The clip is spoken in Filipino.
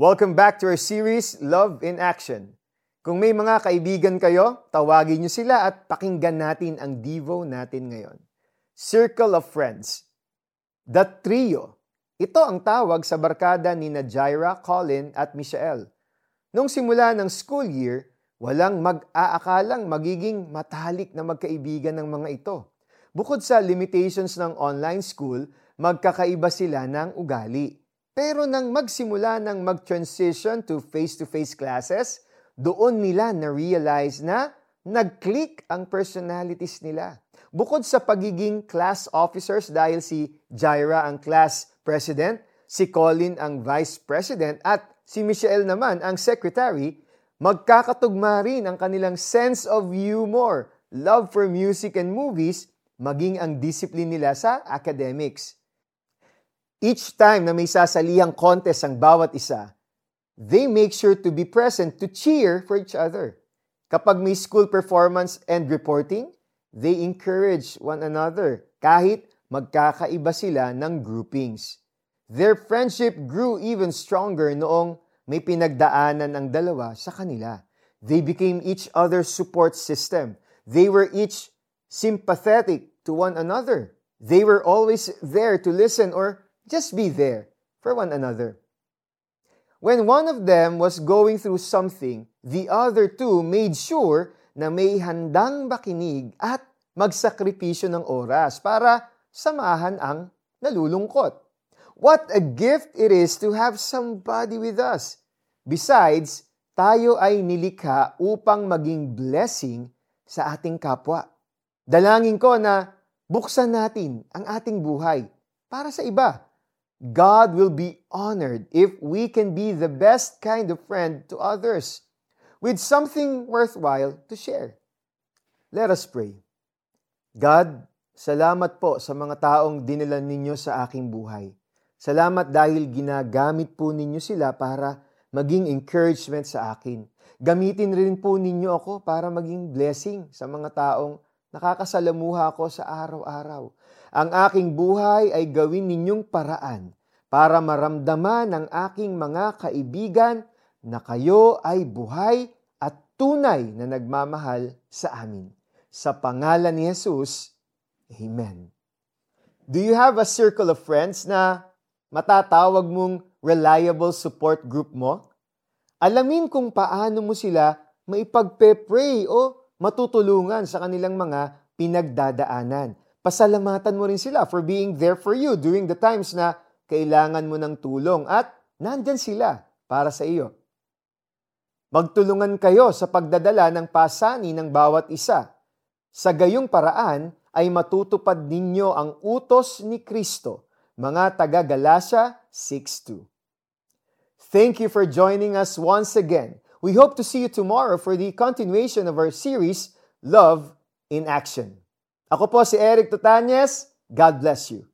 Welcome back to our series, Love in Action. Kung may mga kaibigan kayo, tawagin niyo sila at pakinggan natin ang Devo natin ngayon. Circle of Friends. The Trio. Ito ang tawag sa barkada ni Jaira, Colin at Michelle. Nung simula ng school year, walang mag-aakalang magiging matalik na magkaibigan ng mga ito. Bukod sa limitations ng online school, magkakaiba sila ng ugali. Pero nang magsimula ng mag-transition to face-to-face classes, doon nila na-realize na nag-click ang personalities nila. Bukod sa pagiging class officers dahil si Jaira ang class president, si Colin ang vice president at si Michelle naman ang secretary, magkakatugma rin ang kanilang sense of humor, love for music and movies, maging ang discipline nila sa academics. Each time na may sasalihang contest ang bawat isa, they make sure to be present to cheer for each other. Kapag may school performance and reporting, they encourage one another kahit magkakaiba sila ng groupings. Their friendship grew even stronger noong may pinagdaanan ang dalawa sa kanila. They became each other's support system. They were each sympathetic to one another. They were always there to listen or just be there for one another. When one of them was going through something, the other two made sure na may handang makinig at magsakripisyo ng oras para samahan ang nalulungkot. What a gift it is to have somebody with us. Besides, tayo ay nilikha upang maging blessing sa ating kapwa. Dalangin ko na buksan natin ang ating buhay para sa iba God will be honored if we can be the best kind of friend to others with something worthwhile to share. Let us pray. God, salamat po sa mga taong dinala ninyo sa aking buhay. Salamat dahil ginagamit po ninyo sila para maging encouragement sa akin. Gamitin rin po ninyo ako para maging blessing sa mga taong nakakasalamuha ko sa araw-araw. Ang aking buhay ay gawin ninyong paraan para maramdaman ng aking mga kaibigan na kayo ay buhay at tunay na nagmamahal sa amin. Sa pangalan ni Jesus, Amen. Do you have a circle of friends na matatawag mong reliable support group mo? Alamin kung paano mo sila maipagpe-pray o matutulungan sa kanilang mga pinagdadaanan. Pasalamatan mo rin sila for being there for you during the times na kailangan mo ng tulong at nandyan sila para sa iyo. Magtulungan kayo sa pagdadala ng pasani ng bawat isa. Sa gayong paraan ay matutupad ninyo ang utos ni Kristo, mga taga Galacia 6.2. Thank you for joining us once again. We hope to see you tomorrow for the continuation of our series, Love in Action. Ako po si Eric Tutanyes. God bless you.